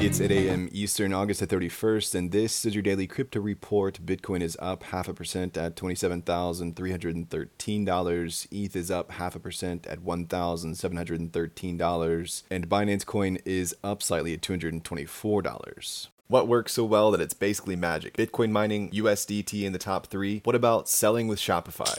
It's 8 a.m. Eastern, August the 31st, and this is your daily crypto report. Bitcoin is up half a percent at $27,313. ETH is up half a percent at $1,713. And Binance Coin is up slightly at $224. What works so well that it's basically magic? Bitcoin mining, USDT in the top three. What about selling with Shopify?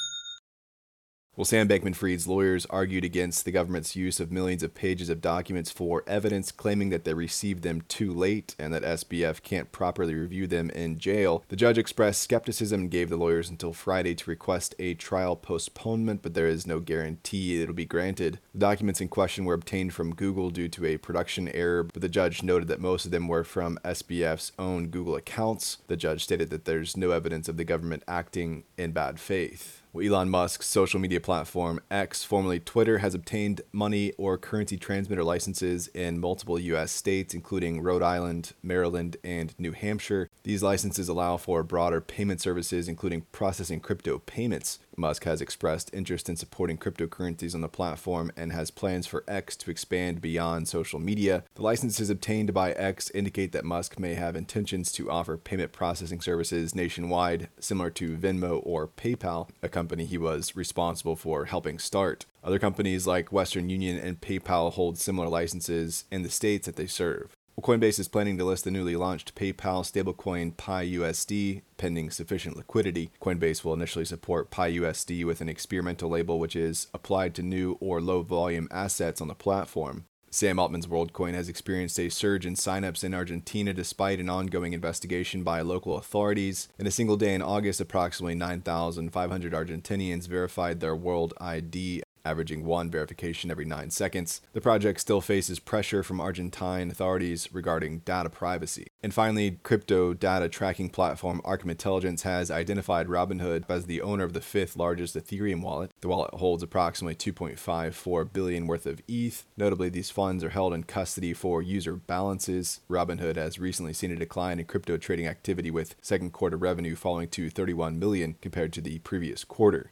Well, Sam Bankman Fried's lawyers argued against the government's use of millions of pages of documents for evidence, claiming that they received them too late and that SBF can't properly review them in jail. The judge expressed skepticism and gave the lawyers until Friday to request a trial postponement, but there is no guarantee it'll be granted. The documents in question were obtained from Google due to a production error, but the judge noted that most of them were from SBF's own Google accounts. The judge stated that there's no evidence of the government acting in bad faith. Elon Musk's social media platform X, formerly Twitter, has obtained money or currency transmitter licenses in multiple U.S. states, including Rhode Island, Maryland, and New Hampshire. These licenses allow for broader payment services, including processing crypto payments. Musk has expressed interest in supporting cryptocurrencies on the platform and has plans for X to expand beyond social media. The licenses obtained by X indicate that Musk may have intentions to offer payment processing services nationwide, similar to Venmo or PayPal, a company he was responsible for helping start. Other companies like Western Union and PayPal hold similar licenses in the states that they serve. Coinbase is planning to list the newly launched PayPal stablecoin PYUSD pending sufficient liquidity. Coinbase will initially support PYUSD with an experimental label which is applied to new or low volume assets on the platform. Sam Altman's WorldCoin has experienced a surge in signups in Argentina despite an ongoing investigation by local authorities. In a single day in August, approximately 9,500 Argentinians verified their World ID averaging one verification every nine seconds. The project still faces pressure from Argentine authorities regarding data privacy. And finally, crypto data tracking platform Arkham Intelligence has identified Robinhood as the owner of the fifth largest Ethereum wallet. The wallet holds approximately 2.54 billion worth of ETH. Notably, these funds are held in custody for user balances. Robinhood has recently seen a decline in crypto trading activity with second quarter revenue falling to 31 million compared to the previous quarter.